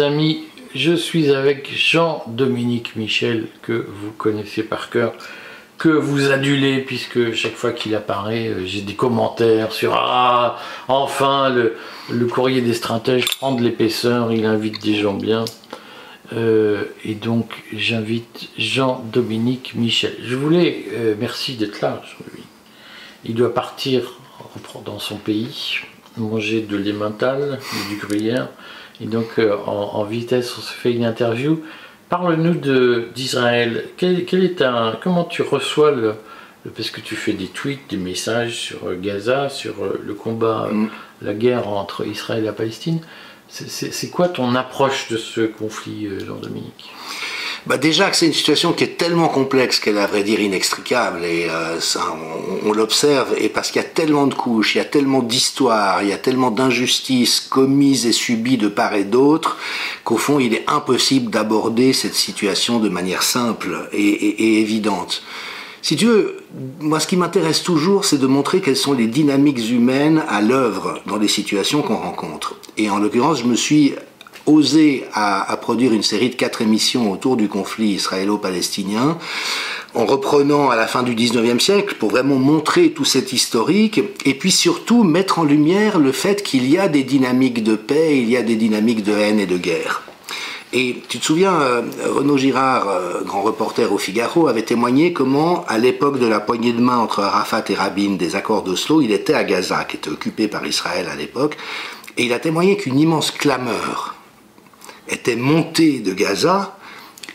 Amis, je suis avec Jean-Dominique Michel, que vous connaissez par cœur, que vous adulez, puisque chaque fois qu'il apparaît, euh, j'ai des commentaires sur Ah, enfin, le, courrier des stratèges prend de l'épaisseur, il invite des gens bien. Euh, et donc, j'invite Jean-Dominique Michel. Je voulais, euh, merci d'être là. Il doit partir dans son pays, manger de l'emmental, du gruyère. Et donc, euh, en, vitesse, on se fait une interview. Parle-nous d'Israël. Quel, est un, comment tu reçois le, parce que tu fais des tweets, des messages sur Gaza, sur le combat, mm. la guerre entre Israël et la Palestine. C'est quoi ton approche de ce conflit, euh, Jean-Dominique bah déjà que c'est une situation qui est tellement complexe qu'elle est à vrai dire inextricable et euh, ça, on, l'observe et parce qu'il y a tellement de couches, il y a tellement d'histoires, il y a tellement d'injustices commises et subies de part et d'autre qu'au fond il est impossible d'aborder cette situation de manière simple et, et évidente. Si tu veux, moi ce qui m'intéresse toujours, c'est de montrer quelles sont les dynamiques humaines à l'œuvre dans les situations qu'on rencontre. Et en l'occurrence, je me suis osé à, produire une série de quatre émissions autour du conflit israélo-palestinien en reprenant à la fin du 19e siècle pour vraiment montrer tout cet historique et puis surtout mettre en lumière le fait qu'il y a des dynamiques de paix, il y a des dynamiques de haine et de guerre. Et tu te souviens, euh, Renaud Girard, euh, grand reporter au Figaro, avait témoigné comment, à l'époque de la poignée de main entre Arafat et Rabin des accords d'Oslo, il était à Gaza, qui était occupé par Israël à l'époque, et il a témoigné qu'une immense clameur était montée de Gaza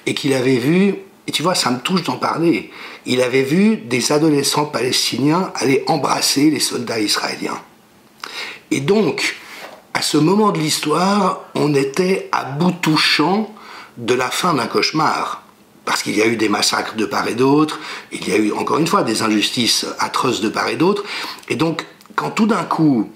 et qu'il avait vu, et tu vois, ça me touche d'en parler, il avait vu des adolescents palestiniens aller embrasser les soldats israéliens. Et donc, à ce moment de l'histoire, on était à bout touchant de la fin d'un cauchemar. Parce qu'il y a eu des massacres de part et d'autre, il y a eu encore une fois des injustices atroces de part et d'autre. Et donc, quand tout d'un coup,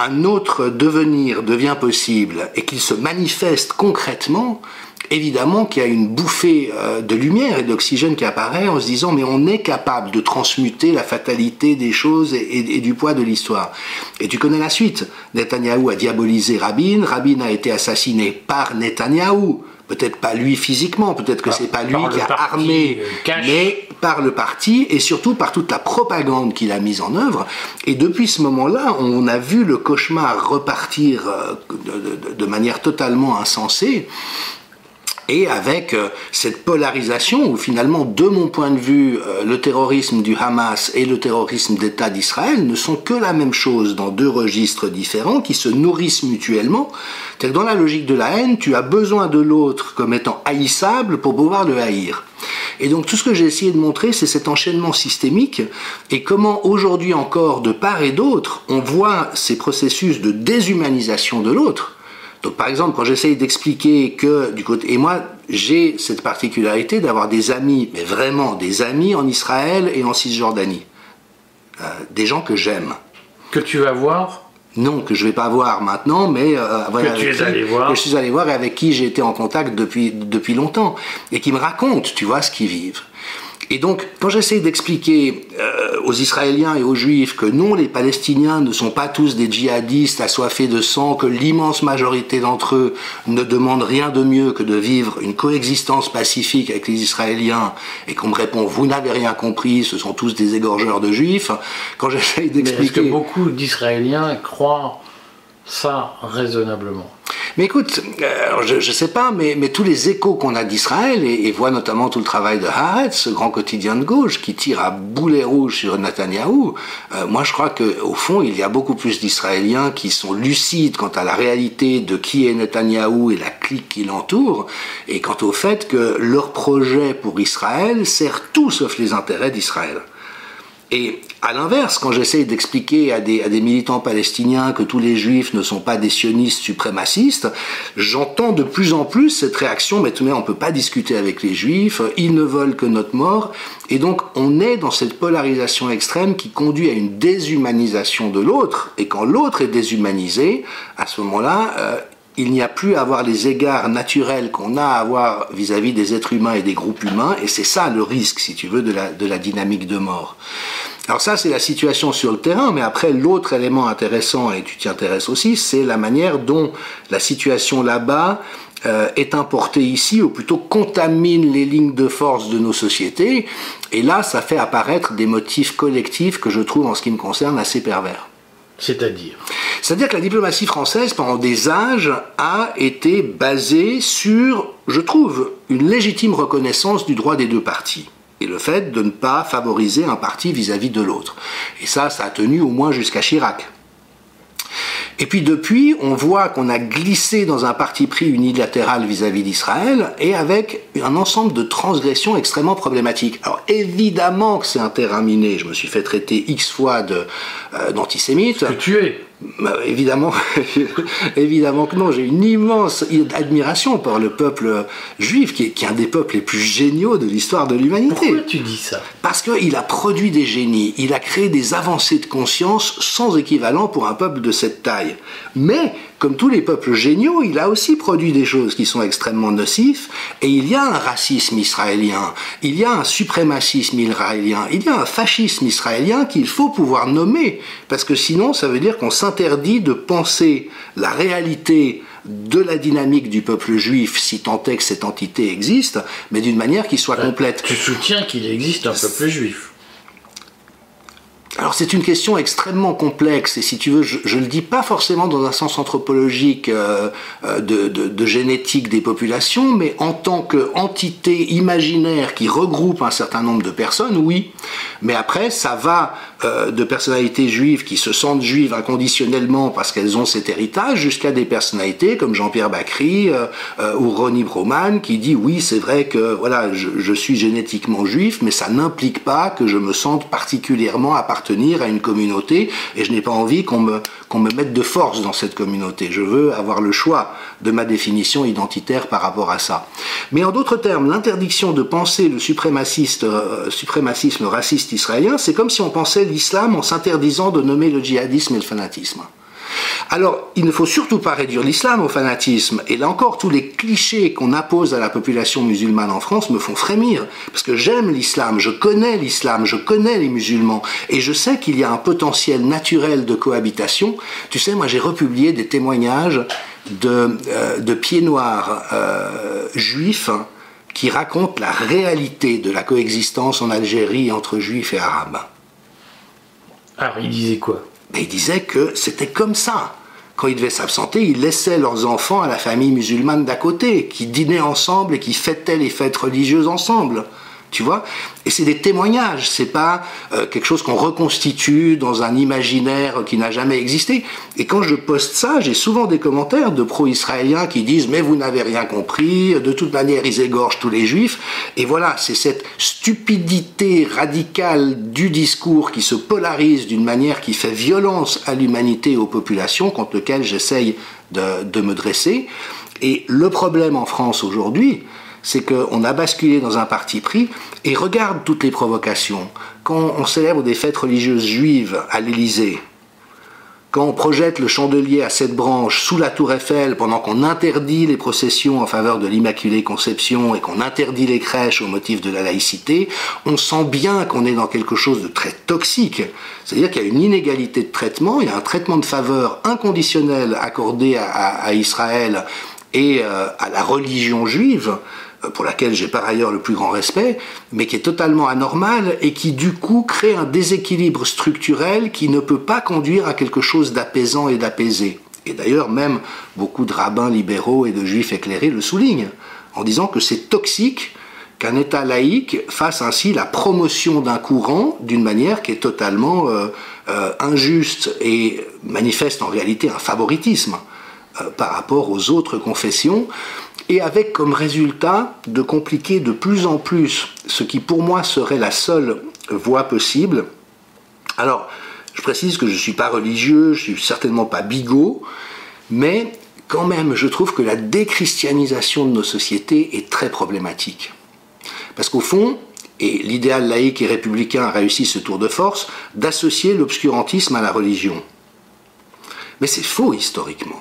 un autre devenir devient possible et qu'il se manifeste concrètement, évidemment qu'il y a une bouffée euh, de lumière et d'oxygène qui apparaît en se disant mais on est capable de transmuter la fatalité des choses et, du poids de l'histoire. Et tu connais la suite. Netanyahou a diabolisé Rabin, Rabin a été assassiné par Netanyahou. Peut-être pas lui physiquement, peut-être que c'est pas lui qui a armé, euh, mais par le parti et surtout par toute la propagande qu'il a mise en œuvre. Et depuis ce moment-là, on a vu le cauchemar repartir euh, de manière totalement insensée et avec euh, cette polarisation où finalement, de mon point de vue, euh, le terrorisme du Hamas et le terrorisme d'État d'Israël ne sont que la même chose dans deux registres différents qui se nourrissent mutuellement. cest dans la logique de la haine, tu as besoin de l'autre comme étant haïssable pour pouvoir le haïr. Et donc tout ce que j'ai essayé de montrer, c'est cet enchaînement systémique et comment aujourd'hui encore, de part et d'autre, on voit ces processus de déshumanisation de l'autre donc par exemple, quand j'essaye d'expliquer que du côté... Et moi, j'ai cette particularité d'avoir des amis, mais vraiment des amis en Israël et en Cisjordanie. Euh, des gens que j'aime. Que tu vas voir non, que je vais pas voir maintenant, mais euh, que tu es allé voir. que je suis allé voir et avec qui j'ai été en contact depuis depuis longtemps et qui me racontent, tu vois, ce qu'ils vivent. Et donc, quand j'essaie d'expliquer euh, aux Israéliens et aux Juifs que non, les Palestiniens ne sont pas tous des djihadistes assoiffés de sang, que l'immense majorité d'entre eux ne demandent rien de mieux que de vivre une coexistence pacifique avec les Israéliens, et qu'on me répond, vous n'avez rien compris, ce sont tous des égorgeurs de Juifs, quand j'essaie d'expliquer... Est-ce que beaucoup d'Israéliens croient ça raisonnablement mais écoute, euh, je ne sais pas, mais, tous les échos qu'on a d'Israël, et, et voit notamment tout le travail de Haaretz, ce grand quotidien de gauche, qui tire à boulet rouge sur Netanyahou, euh, moi je crois qu'au fond, il y a beaucoup plus d'Israéliens qui sont lucides quant à la réalité de qui est Netanyahou et la clique qui l'entoure, et quant au fait que leur projet pour Israël sert tout sauf les intérêts d'Israël. Et à l'inverse, quand j'essaye d'expliquer à des, militants palestiniens que tous les juifs ne sont pas des sionistes suprémacistes, j'entends de plus en plus cette réaction, mais on ne peut pas discuter avec les juifs, ils ne veulent que notre mort, et donc on est dans cette polarisation extrême qui conduit à une déshumanisation de l'autre, et quand l'autre est déshumanisé, à ce moment-là, euh, il n'y a plus à avoir les égards naturels qu'on a à avoir vis-à-vis des êtres humains et des groupes humains, et c'est ça le risque, si tu veux, de la, dynamique de mort. Alors ça, c'est la situation sur le terrain, mais après, l'autre élément intéressant, et tu t'y intéresses aussi, c'est la manière dont la situation là-bas euh, est importée ici, ou plutôt contamine les lignes de force de nos sociétés, et là, ça fait apparaître des motifs collectifs que je trouve, en ce qui me concerne, assez pervers. C'est-à-dire C'est-à-dire que la diplomatie française, pendant des âges, a été basée sur, je trouve, une légitime reconnaissance du droit des deux parties et le fait de ne pas favoriser un parti vis-à-vis de l'autre. Et ça, ça a tenu au moins jusqu'à Chirac. Et puis depuis, on voit qu'on a glissé dans un parti pris unilatéral vis-à-vis d'Israël et avec un ensemble de transgressions extrêmement problématiques. Alors évidemment que c'est un terrain miné. Je me suis fait traiter X fois euh, d'antisémite. que tu es. Bah, évidemment, évidemment que non. J'ai une immense admiration pour le peuple juif, qui est, qui est un des peuples les plus géniaux de l'histoire de l'humanité. Pourquoi tu dis ça? Parce qu'il a produit des génies, il a créé des avancées de conscience sans équivalent pour un peuple de cette taille. Mais comme tous les peuples géniaux, il a aussi produit des choses qui sont extrêmement nocifs, et il y a un racisme israélien, il y a un suprémacisme israélien, il y a un fascisme israélien qu'il faut pouvoir nommer, parce que sinon ça veut dire qu'on s'interdit de penser la réalité de la dynamique du peuple juif, si tant est que cette entité existe, mais d'une manière qui soit complète. Tu soutiens qu'il existe un peuple juif alors c'est une question extrêmement complexe et si tu veux, je ne le dis pas forcément dans un sens anthropologique euh, euh, de, de, génétique des populations, mais en tant qu'entité imaginaire qui regroupe un certain nombre de personnes, oui. Mais après, ça va euh, de personnalités juives qui se sentent juives inconditionnellement parce qu'elles ont cet héritage, jusqu'à des personnalités comme Jean-Pierre Bacry ou Ronnie Broman qui dit oui, c'est vrai que voilà, je, suis génétiquement juif, mais ça n'implique pas que je me sente particulièrement à à une communauté et je n'ai pas envie qu'on me, qu'on me mette de force dans cette communauté. Je veux avoir le choix de ma définition identitaire par rapport à ça. Mais en d'autres termes, l'interdiction de penser le suprémaciste, euh, suprémacisme raciste israélien, c'est comme si on pensait l'islam en s'interdisant de nommer le djihadisme et le fanatisme. Alors, il ne faut surtout pas réduire l'islam au fanatisme. Et là encore, tous les clichés qu'on impose à la population musulmane en France me font frémir. Parce que j'aime l'islam, je connais l'islam, je connais les musulmans. Et je sais qu'il y a un potentiel naturel de cohabitation. Tu sais, moi j'ai republié des témoignages de, euh, pieds noirs euh, juifs qui racontent la réalité de la coexistence en Algérie entre juifs et arabes. Alors, ils disaient quoi? Mais ils disaient que c'était comme ça. Quand ils devaient s'absenter, ils laissaient leurs enfants à la famille musulmane d'à côté, qui dînaient ensemble et qui fêtaient les fêtes religieuses ensemble tu vois? Et c'est des témoignages, c'est pas euh, quelque chose qu'on reconstitue dans un imaginaire qui n'a jamais existé. Et quand je poste ça, j'ai souvent des commentaires de pro-israéliens qui disent mais vous n'avez rien compris, de toute manière ils égorgent tous les juifs. Et voilà, c'est cette stupidité radicale du discours qui se polarise d'une manière qui fait violence à l'humanité et aux populations contre lequel j'essaye de, de me dresser. Et le problème en France aujourd'hui, c'est qu'on a basculé dans un parti pris et regarde toutes les provocations. Quand on célèbre des fêtes religieuses juives à l'Élysée, quand on projette le chandelier à sept branches sous la tour Eiffel pendant qu'on interdit les processions en faveur de l'Immaculée Conception et qu'on interdit les crèches au motif de la laïcité, on sent bien qu'on est dans quelque chose de très toxique. C'est-à-dire qu'il y a une inégalité de traitement, il y a un traitement de faveur inconditionnel accordé à, Israël et euh, à la religion juive pour laquelle j'ai par ailleurs le plus grand respect, mais qui est totalement anormale et qui du coup crée un déséquilibre structurel qui ne peut pas conduire à quelque chose d'apaisant et d'apaisé. Et d'ailleurs même beaucoup de rabbins libéraux et de juifs éclairés le soulignent, en disant que c'est toxique qu'un État laïque fasse ainsi la promotion d'un courant d'une manière qui est totalement euh, euh, injuste et manifeste en réalité un favoritisme euh, par rapport aux autres confessions et avec comme résultat de compliquer de plus en plus ce qui pour moi serait la seule voie possible. Alors, je précise que je ne suis pas religieux, je ne suis certainement pas bigot, mais quand même, je trouve que la déchristianisation de nos sociétés est très problématique. Parce qu'au fond, et l'idéal laïque et républicain a réussi ce tour de force, d'associer l'obscurantisme à la religion. Mais c'est faux historiquement.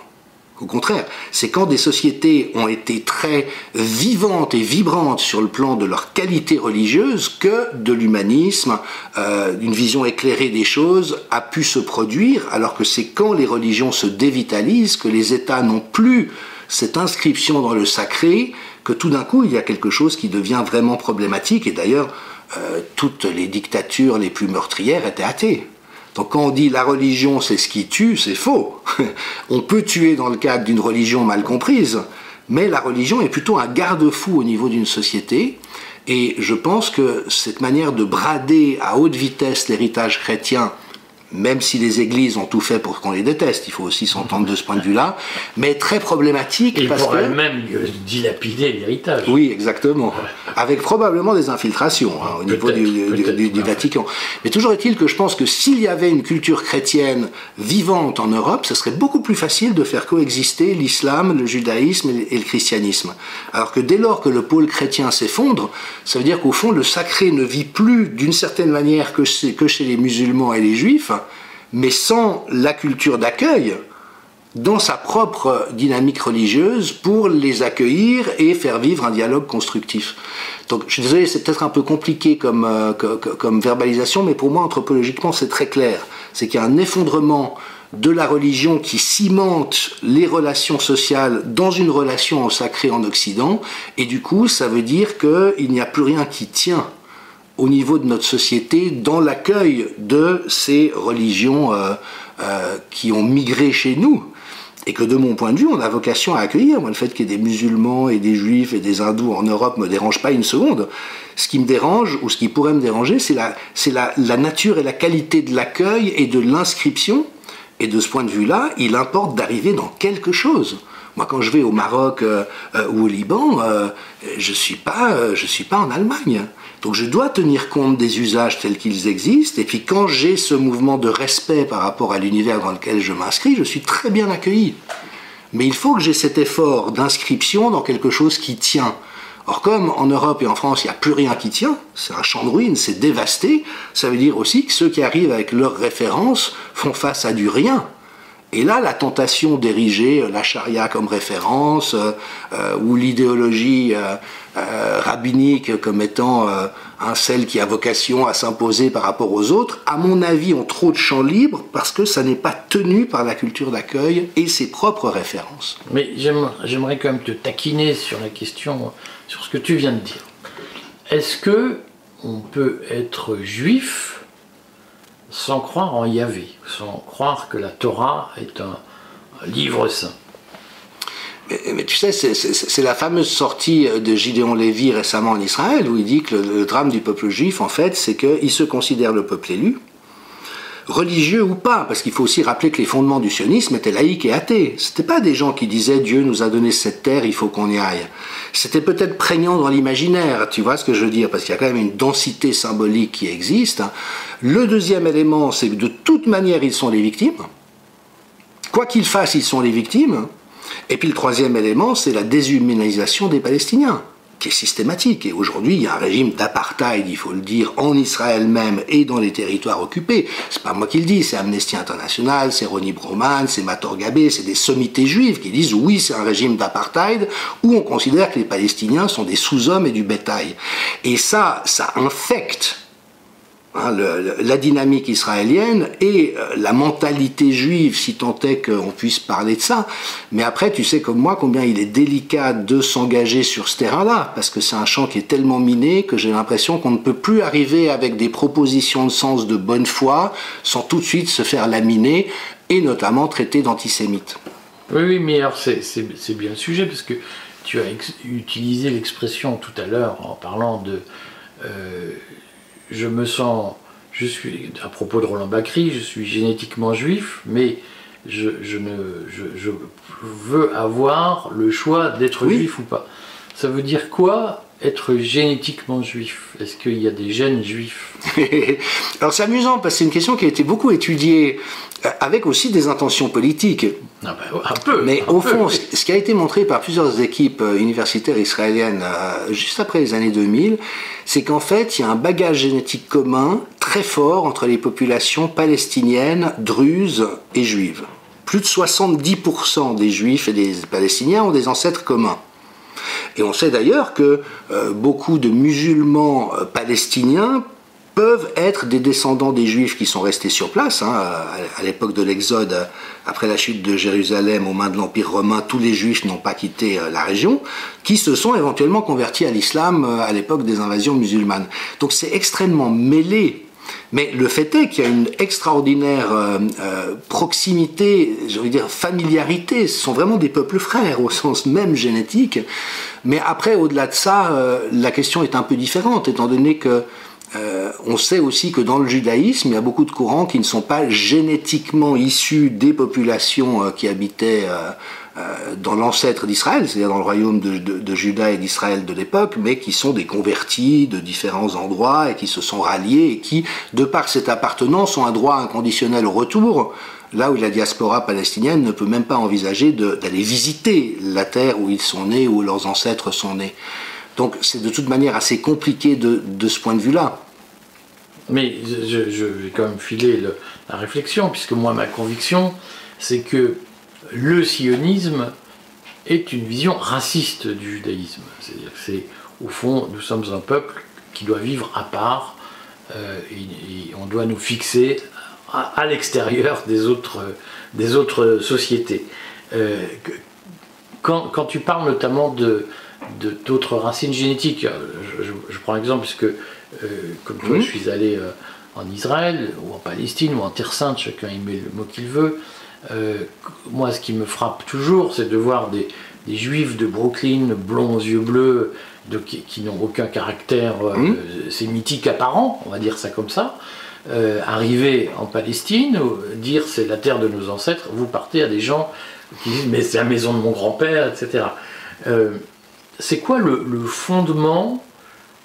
Au contraire, c'est quand des sociétés ont été très vivantes et vibrantes sur le plan de leur qualité religieuse que de l'humanisme, euh, une vision éclairée des choses a pu se produire, alors que c'est quand les religions se dévitalisent que les États n'ont plus cette inscription dans le sacré que tout d'un coup il y a quelque chose qui devient vraiment problématique. Et d'ailleurs, euh, toutes les dictatures les plus meurtrières étaient athées. Quand on dit la religion c'est ce qui tue, c'est faux. on peut tuer dans le cadre d'une religion mal comprise, mais la religion est plutôt un garde-fou au niveau d'une société. Et je pense que cette manière de brader à haute vitesse l'héritage chrétien même si les églises ont tout fait pour qu'on les déteste, il faut aussi s'entendre de ce point de vue-là, mais très problématique. Et parce pour même dilapider l'héritage. Oui, exactement. Avec probablement des infiltrations hein, au niveau du, du, Vatican. Mais toujours est-il que je pense que s'il y avait une culture chrétienne vivante en Europe, ce serait beaucoup plus facile de faire coexister l'islam, le judaïsme et le christianisme. Alors que dès lors que le pôle chrétien s'effondre, ça veut dire qu'au fond, le sacré ne vit plus d'une certaine manière que chez les musulmans et les juifs, mais sans la culture d'accueil dans sa propre dynamique religieuse pour les accueillir et faire vivre un dialogue constructif. Donc je suis désolé, c'est peut-être un peu compliqué comme, euh, comme verbalisation, mais pour moi, anthropologiquement, c'est très clair. C'est qu'il y a un effondrement de la religion qui cimente les relations sociales dans une relation au sacré en Occident, et du coup, ça veut dire qu'il n'y a plus rien qui tient au niveau de notre société dans l'accueil de ces religions euh, euh, qui ont migré chez nous et que de mon point de vue, on a vocation à accueillir. Moi, le fait qu'il y ait des musulmans et des juifs et des hindous en Europe me dérange pas une seconde. Ce qui me dérange, ou ce qui pourrait me déranger, c'est la, nature et la qualité de l'accueil et de l'inscription. Et de ce point de vue-là, il importe d'arriver dans quelque chose. Moi, quand je vais au Maroc euh, ou au Liban, je ne suis pas en Allemagne. Donc je dois tenir compte des usages tels qu'ils existent, et puis quand j'ai ce mouvement de respect par rapport à l'univers dans lequel je m'inscris, je suis très bien accueilli. Mais il faut que j'ai cet effort d'inscription dans quelque chose qui tient. Or comme en Europe et en France, il n'y a plus rien qui tient, c'est un champ de ruines, c'est dévasté, ça veut dire aussi que ceux qui arrivent avec leurs références font face à du rien. Et là, la tentation d'ériger la charia comme référence, euh, euh, ou l'idéologie euh, rabbinique comme étant un celle qui a vocation à s'imposer par rapport aux autres, à mon avis, ont trop de champ libre parce que ça n'est pas tenu par la culture d'accueil et ses propres références. Mais j'aimerais quand même te taquiner sur la question, sur ce que tu viens de dire. Est-ce que on peut être juif sans croire en Yahvé, sans croire que la Torah est un, livre saint. Mais, tu sais, c'est la fameuse sortie de Gideon Lévy récemment en Israël, où il dit que le, drame du peuple juif, en fait, c'est qu'il se considère le peuple élu, religieux ou pas, parce qu'il faut aussi rappeler que les fondements du sionisme étaient laïques et athées. C'était pas des gens qui disaient Dieu nous a donné cette terre, il faut qu'on y aille. C'était peut-être prégnant dans l'imaginaire, tu vois ce que je veux dire, parce qu'il y a quand même une densité symbolique qui existe. Le deuxième élément, c'est que de toute manière, ils sont les victimes. Quoi qu'ils fassent, ils sont les victimes. Et puis le troisième élément, c'est la déshumanisation des Palestiniens qui est systématique. Et aujourd'hui, il y a un régime d'apartheid, il faut le dire, en Israël même et dans les territoires occupés. C'est pas moi qui le dis, c'est Amnesty International, c'est Ronnie Broman, c'est Mator Gabé, c'est des sommités juives qui disent oui, c'est un régime d'apartheid où on considère que les Palestiniens sont des sous-hommes et du bétail. Et ça, ça infecte Hein, la dynamique israélienne et euh, la mentalité juive, si tant est qu'on puisse parler de ça. Mais après, tu sais comme moi combien il est délicat de s'engager sur ce terrain-là, parce que c'est un champ qui est tellement miné que j'ai l'impression qu'on ne peut plus arriver avec des propositions de sens de bonne foi sans tout de suite se faire laminer et notamment traiter d'antisémite. Oui, oui, mais alors c'est bien le sujet, parce que tu as utilisé l'expression tout à l'heure en parlant de... Euh, je me sens, je suis, à propos de Roland Bacry, je suis génétiquement juif, mais je, ne, je, veux avoir le choix d'être juif ou pas. Ça veut dire quoi être génétiquement juif Est-ce qu'il y a des gènes juifs Alors c'est amusant parce que c'est une question qui a été beaucoup étudiée euh, avec aussi des intentions politiques. Ah ben, un peu. Mais au fond, ce qui a été montré par plusieurs équipes euh, universitaires israéliennes euh, juste après les années 2000, c'est qu'en fait, il y a un bagage génétique commun très fort entre les populations palestiniennes, druzes et juives plus de 70% des juifs et des palestiniens ont des ancêtres communs. Et on sait d'ailleurs que euh, beaucoup de musulmans euh, palestiniens peuvent être des descendants des juifs qui sont restés sur place. Hein, à l'époque de l'Exode, après la chute de Jérusalem aux mains de l'Empire romain, tous les juifs n'ont pas quitté euh, la région, qui se sont éventuellement convertis à l'islam à l'époque des invasions musulmanes. Donc c'est extrêmement mêlé mais le fait est qu'il y a une extraordinaire euh, euh, proximité, je veux dire familiarité. Ce sont vraiment des peuples frères au sens même génétique. Mais après, au-delà de ça, euh, la question est un peu différente, étant donné que on sait aussi que dans le judaïsme, il y a beaucoup de courants qui ne sont pas génétiquement issus des populations qui habitaient dans l'ancêtre d'Israël, c'est-à-dire dans le royaume de, de, Juda et d'Israël de l'époque, mais qui sont des convertis de différents endroits et qui se sont ralliés et qui, de par cette appartenance, ont un droit inconditionnel au retour, là où la diaspora palestinienne ne peut même pas envisager d'aller visiter la terre où ils sont nés, où leurs ancêtres sont nés. Donc c'est de toute manière assez compliqué de, ce point de vue-là. Mais je, vais quand même filer la réflexion, puisque moi, ma conviction, c'est que le sionisme est une vision raciste du judaïsme. C'est-à-dire que c'est, au fond, nous sommes un peuple qui doit vivre à part, euh, et, on doit nous fixer à, l'extérieur des autres, des autres sociétés. Euh, quand, quand, tu parles notamment de, d'autres racines génétiques, je, prends l'exemple puisque, euh, comme toi, mhm. je suis allé en Israël, ou en Palestine, ou en Terre Sainte, chacun y met le mot qu'il veut. Euh, moi, ce qui me frappe toujours, c'est de voir des, juifs de Brooklyn, blonds aux yeux bleus, qui, n'ont aucun caractère euh, mmh. sémitique apparent, on va dire ça comme ça, euh, arriver en Palestine, dire c'est la terre de nos ancêtres, vous partez à des gens qui disent mais c'est la maison de mon grand-père, etc. c'est quoi le, fondement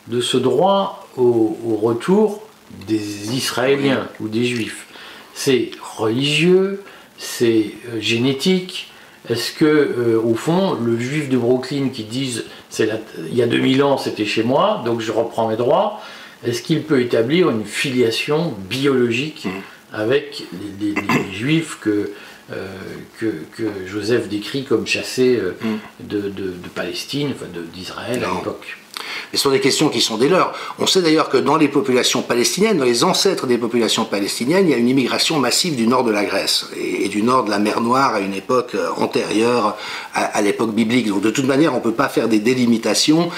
de ce droit au, au retour des Israéliens ou des Juifs? C'est religieux, c'est euh, génétique Est-ce que, euh, au fond, le juif de Brooklyn qui dit il y a 2000 ans c'était chez moi, donc je reprends mes droits, est-ce qu'il peut établir une filiation biologique mmh. avec les, juifs que, euh, que, Joseph décrit comme chassés mmh. de, Palestine, enfin d'Israël à l'époque? Ce sont des questions qui sont des leurs. On sait d'ailleurs que dans les populations palestiniennes, dans les ancêtres des populations palestiniennes, il y a une immigration massive du nord de la Grèce et, du nord de la mer Noire à une époque euh, antérieure à, l'époque biblique. Donc de toute manière, on ne peut pas faire des délimitations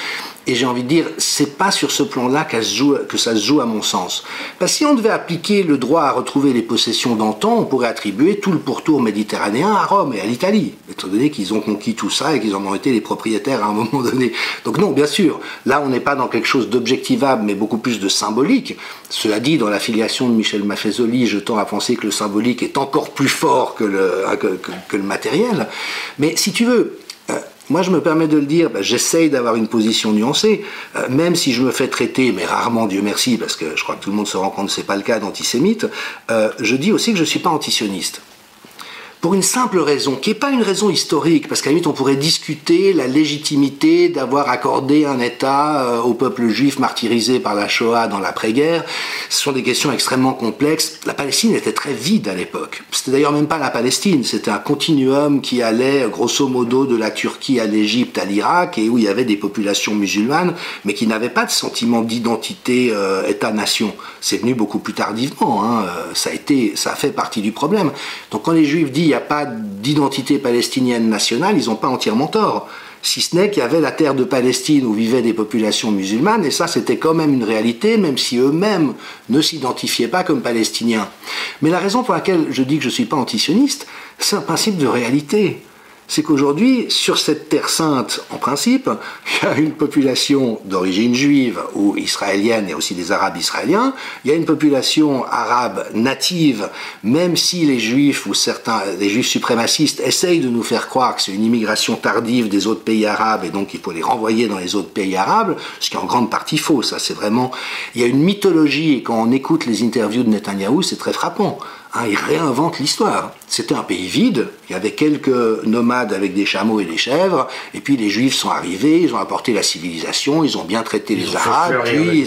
et j'ai envie de dire, c'est pas sur ce plan-là que ça se joue à mon sens. Parce que si on devait appliquer le droit à retrouver les possessions d'antan, on pourrait attribuer tout le pourtour méditerranéen à Rome et à l'Italie, étant donné qu'ils ont conquis tout ça et qu'ils en ont été les propriétaires à un moment donné. Donc non, bien sûr, là on n'est pas dans quelque chose d'objectivable, mais beaucoup plus de symbolique. Cela dit, dans l'affiliation de Michel Maffezoli, je tends à penser que le symbolique est encore plus fort que le, que, que le matériel. Mais si tu veux, moi, je me permets de le dire, ben, j'essaye d'avoir une position nuancée, euh, même si je me fais traiter, mais rarement, Dieu merci, parce que je crois que tout le monde se rend compte que ce n'est pas le cas d'antisémite, euh, je dis aussi que je ne suis pas antisioniste pour une simple raison, qui n'est pas une raison historique, parce qu'à la limite on pourrait discuter la légitimité d'avoir accordé un État euh, au peuple juif martyrisé par la Shoah dans l'après-guerre. Ce sont des questions extrêmement complexes. La Palestine était très vide à l'époque. C'était d'ailleurs même pas la Palestine, c'était un continuum qui allait grosso modo de la Turquie à l'Égypte, à l'Irak, et où il y avait des populations musulmanes, mais qui n'avaient pas de sentiment d'identité euh, État-nation. C'est venu beaucoup plus tardivement. Hein. Euh, ça ça a fait partie du problème. Donc quand les Juifs disent n'y a pas d'identité palestinienne nationale, ils n'ont pas entièrement tort. Si ce n'est qu'il y avait la terre de Palestine où vivaient des populations musulmanes, et ça c'était quand même une réalité, même si eux-mêmes ne s'identifiaient pas comme palestiniens. Mais la raison pour laquelle je dis que je ne suis pas antisioniste, c'est un principe de réalité c'est qu'aujourd'hui, sur cette terre sainte, en principe, il y a une population d'origine juive ou israélienne, a aussi des arabes israéliens, il y a une population arabe native, même si les juifs ou certains, les juifs suprémacistes essayent de nous faire croire que c'est une immigration tardive des autres pays arabes et donc il faut les renvoyer dans les autres pays arabes, ce qui est en grande partie faux, ça c'est vraiment, il y a une mythologie et quand on écoute les interviews de Netanyahou, c'est très frappant Hein, ils réinventent l'histoire. C'était un pays vide, il y avait quelques nomades avec des chameaux et des chèvres, et puis les juifs sont arrivés, ils ont apporté la civilisation, ils ont bien traité les Arabes, puis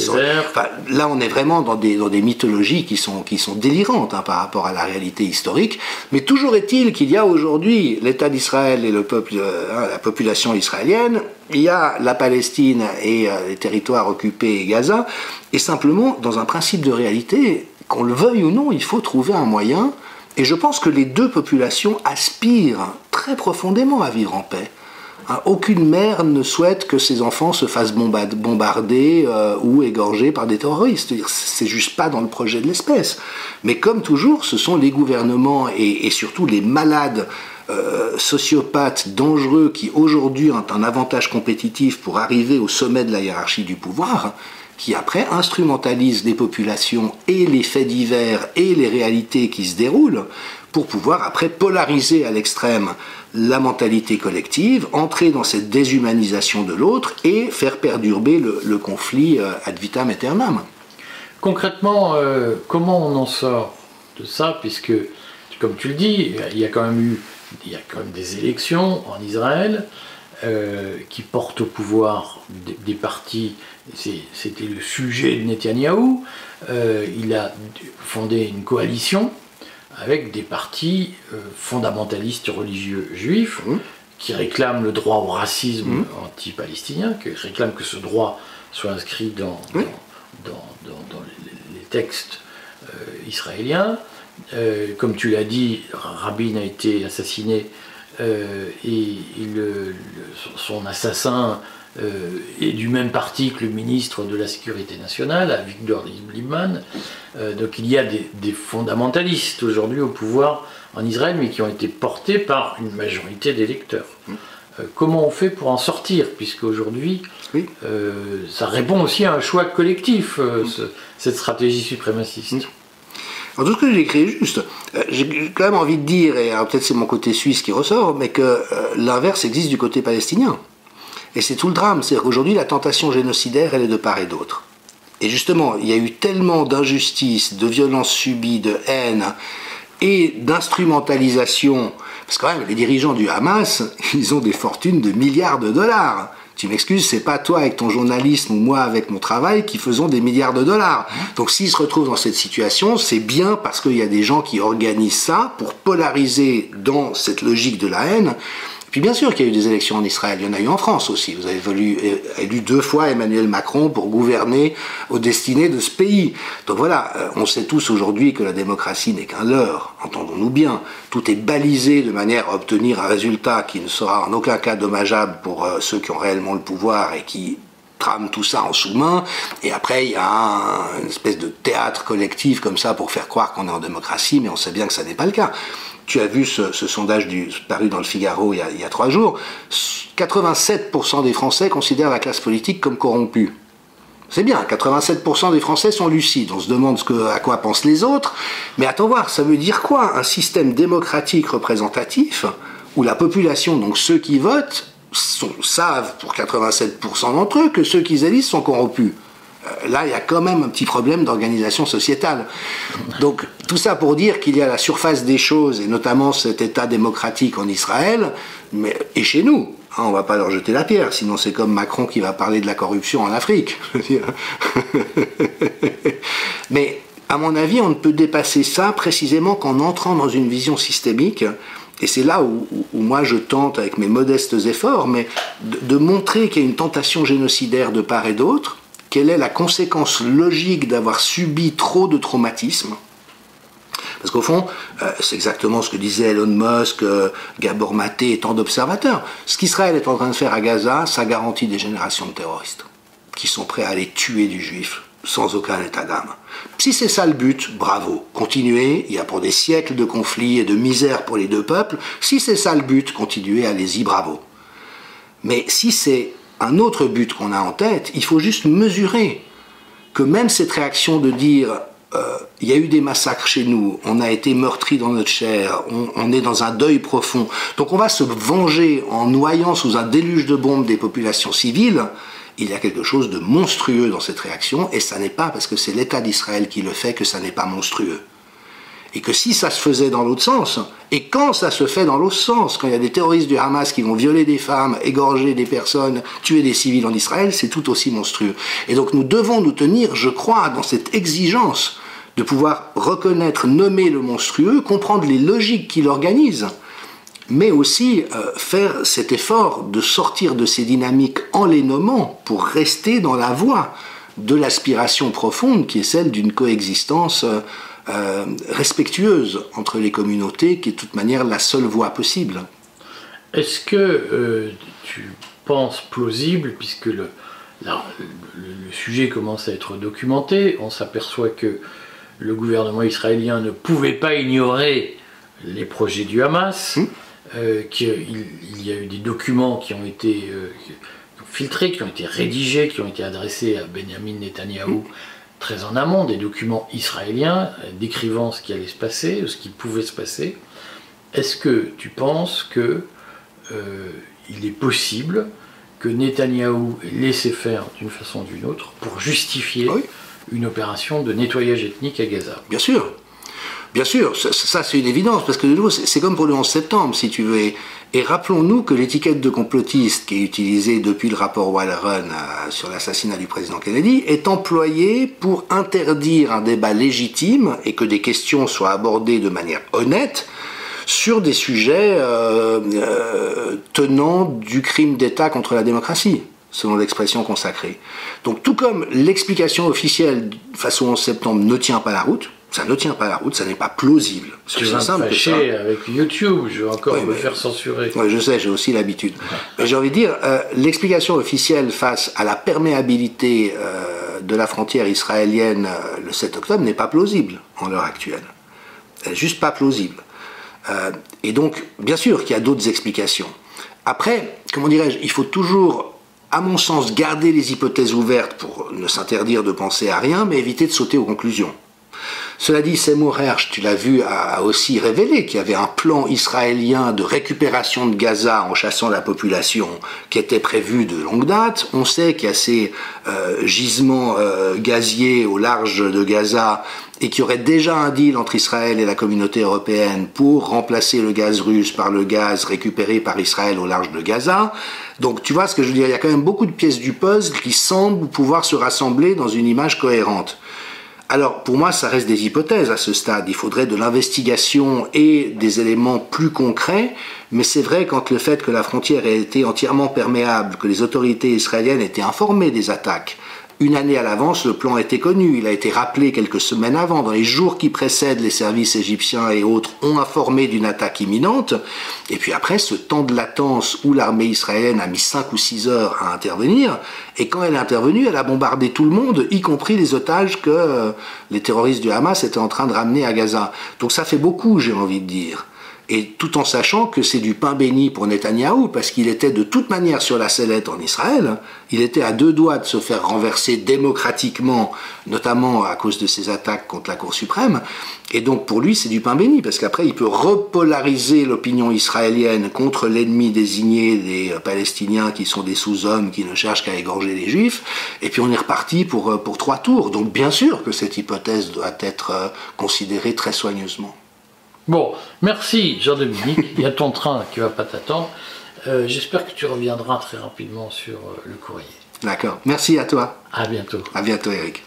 là on est vraiment dans des, dans des mythologies qui sont, qui sont délirantes hein, par rapport à la réalité historique, mais toujours est-il qu'il y a aujourd'hui l'État d'Israël et le peuple, hein, la population israélienne, il y a la Palestine et euh, les territoires occupés et Gaza, et simplement dans un principe de réalité, qu'on le veuille ou non, il faut trouver un moyen. Et je pense que les deux populations aspirent très profondément à vivre en paix. Hein, aucune mère ne souhaite que ses enfants se fassent bombarder euh, ou égorger par des terroristes. C'est juste pas dans le projet de l'espèce. Mais comme toujours, ce sont les gouvernements et, surtout les malades euh, sociopathes dangereux qui aujourd'hui ont un avantage compétitif pour arriver au sommet de la hiérarchie du pouvoir qui après instrumentalise les populations et les faits divers et les réalités qui se déroulent pour pouvoir après polariser à l'extrême la mentalité collective, entrer dans cette déshumanisation de l'autre et faire perturber le, conflit euh, ad vitam aeternam. Concrètement, euh, comment on en sort de ça Puisque, comme tu le dis, il y a quand même eu il y a quand même des élections en Israël. Euh, qui portent au pouvoir des, partis, c'était le sujet de Netanyahou, euh, il a fondé une coalition avec des partis euh, fondamentalistes religieux juifs mmh. qui réclament le droit au racisme mmh. anti-palestinien, qui réclament que ce droit soit inscrit dans, dans, les, textes israéliens. comme tu l'as dit, Rabin a été assassiné euh, et son assassin euh, est du même parti que le ministre de la Sécurité nationale, Victor Lieberman. Euh, donc il y a des, fondamentalistes aujourd'hui au pouvoir en Israël, mais qui ont été portés par une majorité d'électeurs. comment on fait pour en sortir Puisque aujourd'hui, ça répond aussi à un choix collectif, cette stratégie suprémaciste. En tout ce que j'ai écrit juste, euh, j'ai quand même envie de dire, et peut-être c'est mon côté suisse qui ressort, mais que euh, l'inverse existe du côté palestinien. Et c'est tout le drame, c'est-à-dire qu'aujourd'hui la tentation génocidaire, elle est de part et d'autre. Et justement, il y a eu tellement d'injustices, de violences subies, de haine et d'instrumentalisation, parce que quand même, les dirigeants du Hamas, ils ont des fortunes de milliards de dollars tu m'excuses, c'est pas toi avec ton journalisme ou moi avec mon travail qui faisons des milliards de dollars. Donc s'ils se retrouvent dans cette situation, c'est bien parce qu'il y a des gens qui organisent ça pour polariser dans cette logique de la haine puis bien sûr qu'il y a eu des élections en Israël, il y en a eu en France aussi. Vous avez élu deux fois Emmanuel Macron pour gouverner aux destinées de ce pays. Donc voilà, euh, on sait tous aujourd'hui que la démocratie n'est qu'un leurre, entendons-nous bien. Tout est balisé de manière à obtenir un résultat qui ne sera en aucun cas dommageable pour euh, ceux qui ont réellement le pouvoir et qui trament tout ça en sous-main, et après il y a une espèce de théâtre collectif comme ça pour faire croire qu'on est en démocratie, mais on sait bien que ça n'est pas le cas tu as vu ce, sondage paru dans le Figaro il y a, trois jours, 87% des Français considèrent la classe politique comme corrompue. C'est bien, 87% des Français sont lucides. On se demande ce que, à quoi pensent les autres. Mais attends voir, ça veut dire quoi? Un système démocratique représentatif où la population, donc ceux qui votent, savent pour 87% d'entre eux que ceux qu'ils élisent sont corrompus. Euh, là, il y a quand même un petit problème d'organisation sociétale. Donc, tout ça pour dire qu'il y a la surface des choses, et notamment cet État démocratique en Israël, mais, et chez nous. Hein, on ne va pas leur jeter la pierre, sinon c'est comme Macron qui va parler de la corruption en Afrique. mais, à mon avis, on ne peut dépasser ça précisément qu'en entrant dans une vision systémique et c'est là où, moi je tente, avec mes modestes efforts, mais de montrer qu'il y a une tentation génocidaire de part et d'autre, quelle est la conséquence logique d'avoir subi trop de traumatismes parce qu'au fond, euh, c'est exactement ce que disait Elon Musk, euh, Gabor Maté et tant d'observateurs. Ce qu'Israël est en train de faire à Gaza, ça garantit des générations de terroristes qui sont prêts à aller tuer du juif sans aucun état d'âme. Si c'est ça le but, bravo, continuez, il y a pour des siècles de conflits et de misère pour les deux peuples, si c'est ça le but, continuez, allez-y, bravo. Mais si c'est un autre but qu'on a en tête, il faut juste mesurer que même cette réaction de dire euh, il y a eu des massacres chez nous, on a été meurtri dans notre chair, on, est dans un deuil profond, donc on va se venger en noyant sous un déluge de bombes des populations civiles, il y a quelque chose de monstrueux dans cette réaction, et ça n'est pas parce que c'est l'État d'Israël qui le fait que ça n'est pas monstrueux. Et que si ça se faisait dans l'autre sens, et quand ça se fait dans l'autre sens, quand il y a des terroristes du Hamas qui vont violer des femmes, égorger des personnes, tuer des civils en Israël, c'est tout aussi monstrueux. Et donc nous devons nous tenir, je crois, dans cette exigence de pouvoir reconnaître, nommer le monstrueux, comprendre les logiques qui l'organisent, mais aussi euh, faire cet effort de sortir de ces dynamiques en les nommant pour rester dans la voie de l'aspiration profonde qui est celle d'une coexistence euh, euh, respectueuse entre les communautés, qui est de toute manière la seule voie possible. Est-ce que tu penses plausible, puisque le, le, sujet commence à être documenté, on s'aperçoit que le gouvernement israélien ne pouvait pas ignorer les projets du Hamas, hum. qu'il y a eu des documents qui ont été filtrés, qui ont été rédigés, qui ont été adressés à Benjamin Netanyahou très en amont, des documents israéliens euh, décrivant ce qui allait se passer, ce qui pouvait se passer. Est-ce que tu penses que euh, il est possible que Netanyahou ait laissé faire d'une façon ou d'une autre pour justifier une opération de nettoyage ethnique à Gaza? Bien sûr. Bien sûr, ça, c'est une évidence, parce que de nouveau, c'est comme pour le 11 septembre, si tu veux. Et rappelons-nous que l'étiquette de complotiste qui est utilisée depuis le rapport Wallerun euh, sur l'assassinat du président Kennedy est employée pour interdire un débat légitime et que des questions soient abordées de manière honnête sur des sujets euh, euh, tenant du crime d'État contre la démocratie selon l'expression consacrée. Donc tout comme l'explication officielle face au 11 septembre ne tient pas la route, ça ne tient pas la route, ça n'est pas plausible. Tu vas me fâcher avec YouTube, je vais encore me faire censurer. Oui, je sais, j'ai aussi l'habitude. Mais j'ai envie de dire, euh, l'explication officielle face à la perméabilité euh, de la frontière israélienne euh, le 7 octobre n'est pas plausible en l'heure actuelle. Elle n'est juste pas plausible. et donc, bien sûr qu'il y a d'autres explications. Après, comment dirais-je, il faut toujours à mon sens, garder les hypothèses ouvertes pour ne s'interdire de penser à rien, mais éviter de sauter aux conclusions. Cela dit, Seymour Hersh, tu l'as vu, a aussi révélé qu'il y avait un plan israélien de récupération de Gaza en chassant la population qui était prévu de longue date. On sait qu'il y a ces euh, gisements euh, gaziers au large de Gaza et qu'il y aurait déjà un deal entre Israël et la communauté européenne pour remplacer le gaz russe par le gaz récupéré par Israël au large de Gaza. Donc tu vois ce que je veux dire, il y a quand même beaucoup de pièces du puzzle qui semblent pouvoir se rassembler dans une image cohérente. Alors pour moi, ça reste des hypothèses à ce stade. Il faudrait de l'investigation et des éléments plus concrets. Mais c'est vrai quand le fait que la frontière ait été entièrement perméable, que les autorités israéliennes étaient informées des attaques, une année à l'avance, le plan était connu. Il a été rappelé quelques semaines avant. Dans les jours qui précèdent, les services égyptiens et autres ont informé d'une attaque imminente. Et puis après, ce temps de latence où l'armée israélienne a mis 5 ou 6 heures à intervenir, et quand elle est intervenue, elle a bombardé tout le monde, y compris les otages que euh, les terroristes du Hamas étaient en train de ramener à Gaza. Donc ça fait beaucoup, j'ai envie de dire et tout en sachant que c'est du pain béni pour Netanyahou, parce qu'il était de toute manière sur la sellette en Israël, il était à deux doigts de se faire renverser démocratiquement, notamment à cause de ses attaques contre la Cour suprême, et donc pour lui c'est du pain béni, parce qu'après il peut repolariser l'opinion israélienne contre l'ennemi désigné des Palestiniens qui sont des sous-hommes qui ne cherchent qu'à égorger les Juifs, et puis on est reparti pour, pour trois tours. Donc bien sûr que cette hypothèse doit être euh, considérée très soigneusement. Bon, merci Jean-Dominique, il y a ton train qui ne va pas t'attendre. Euh, j'espère que tu reviendras très rapidement sur euh, le courrier. D'accord, merci à toi. À bientôt. À bientôt Eric.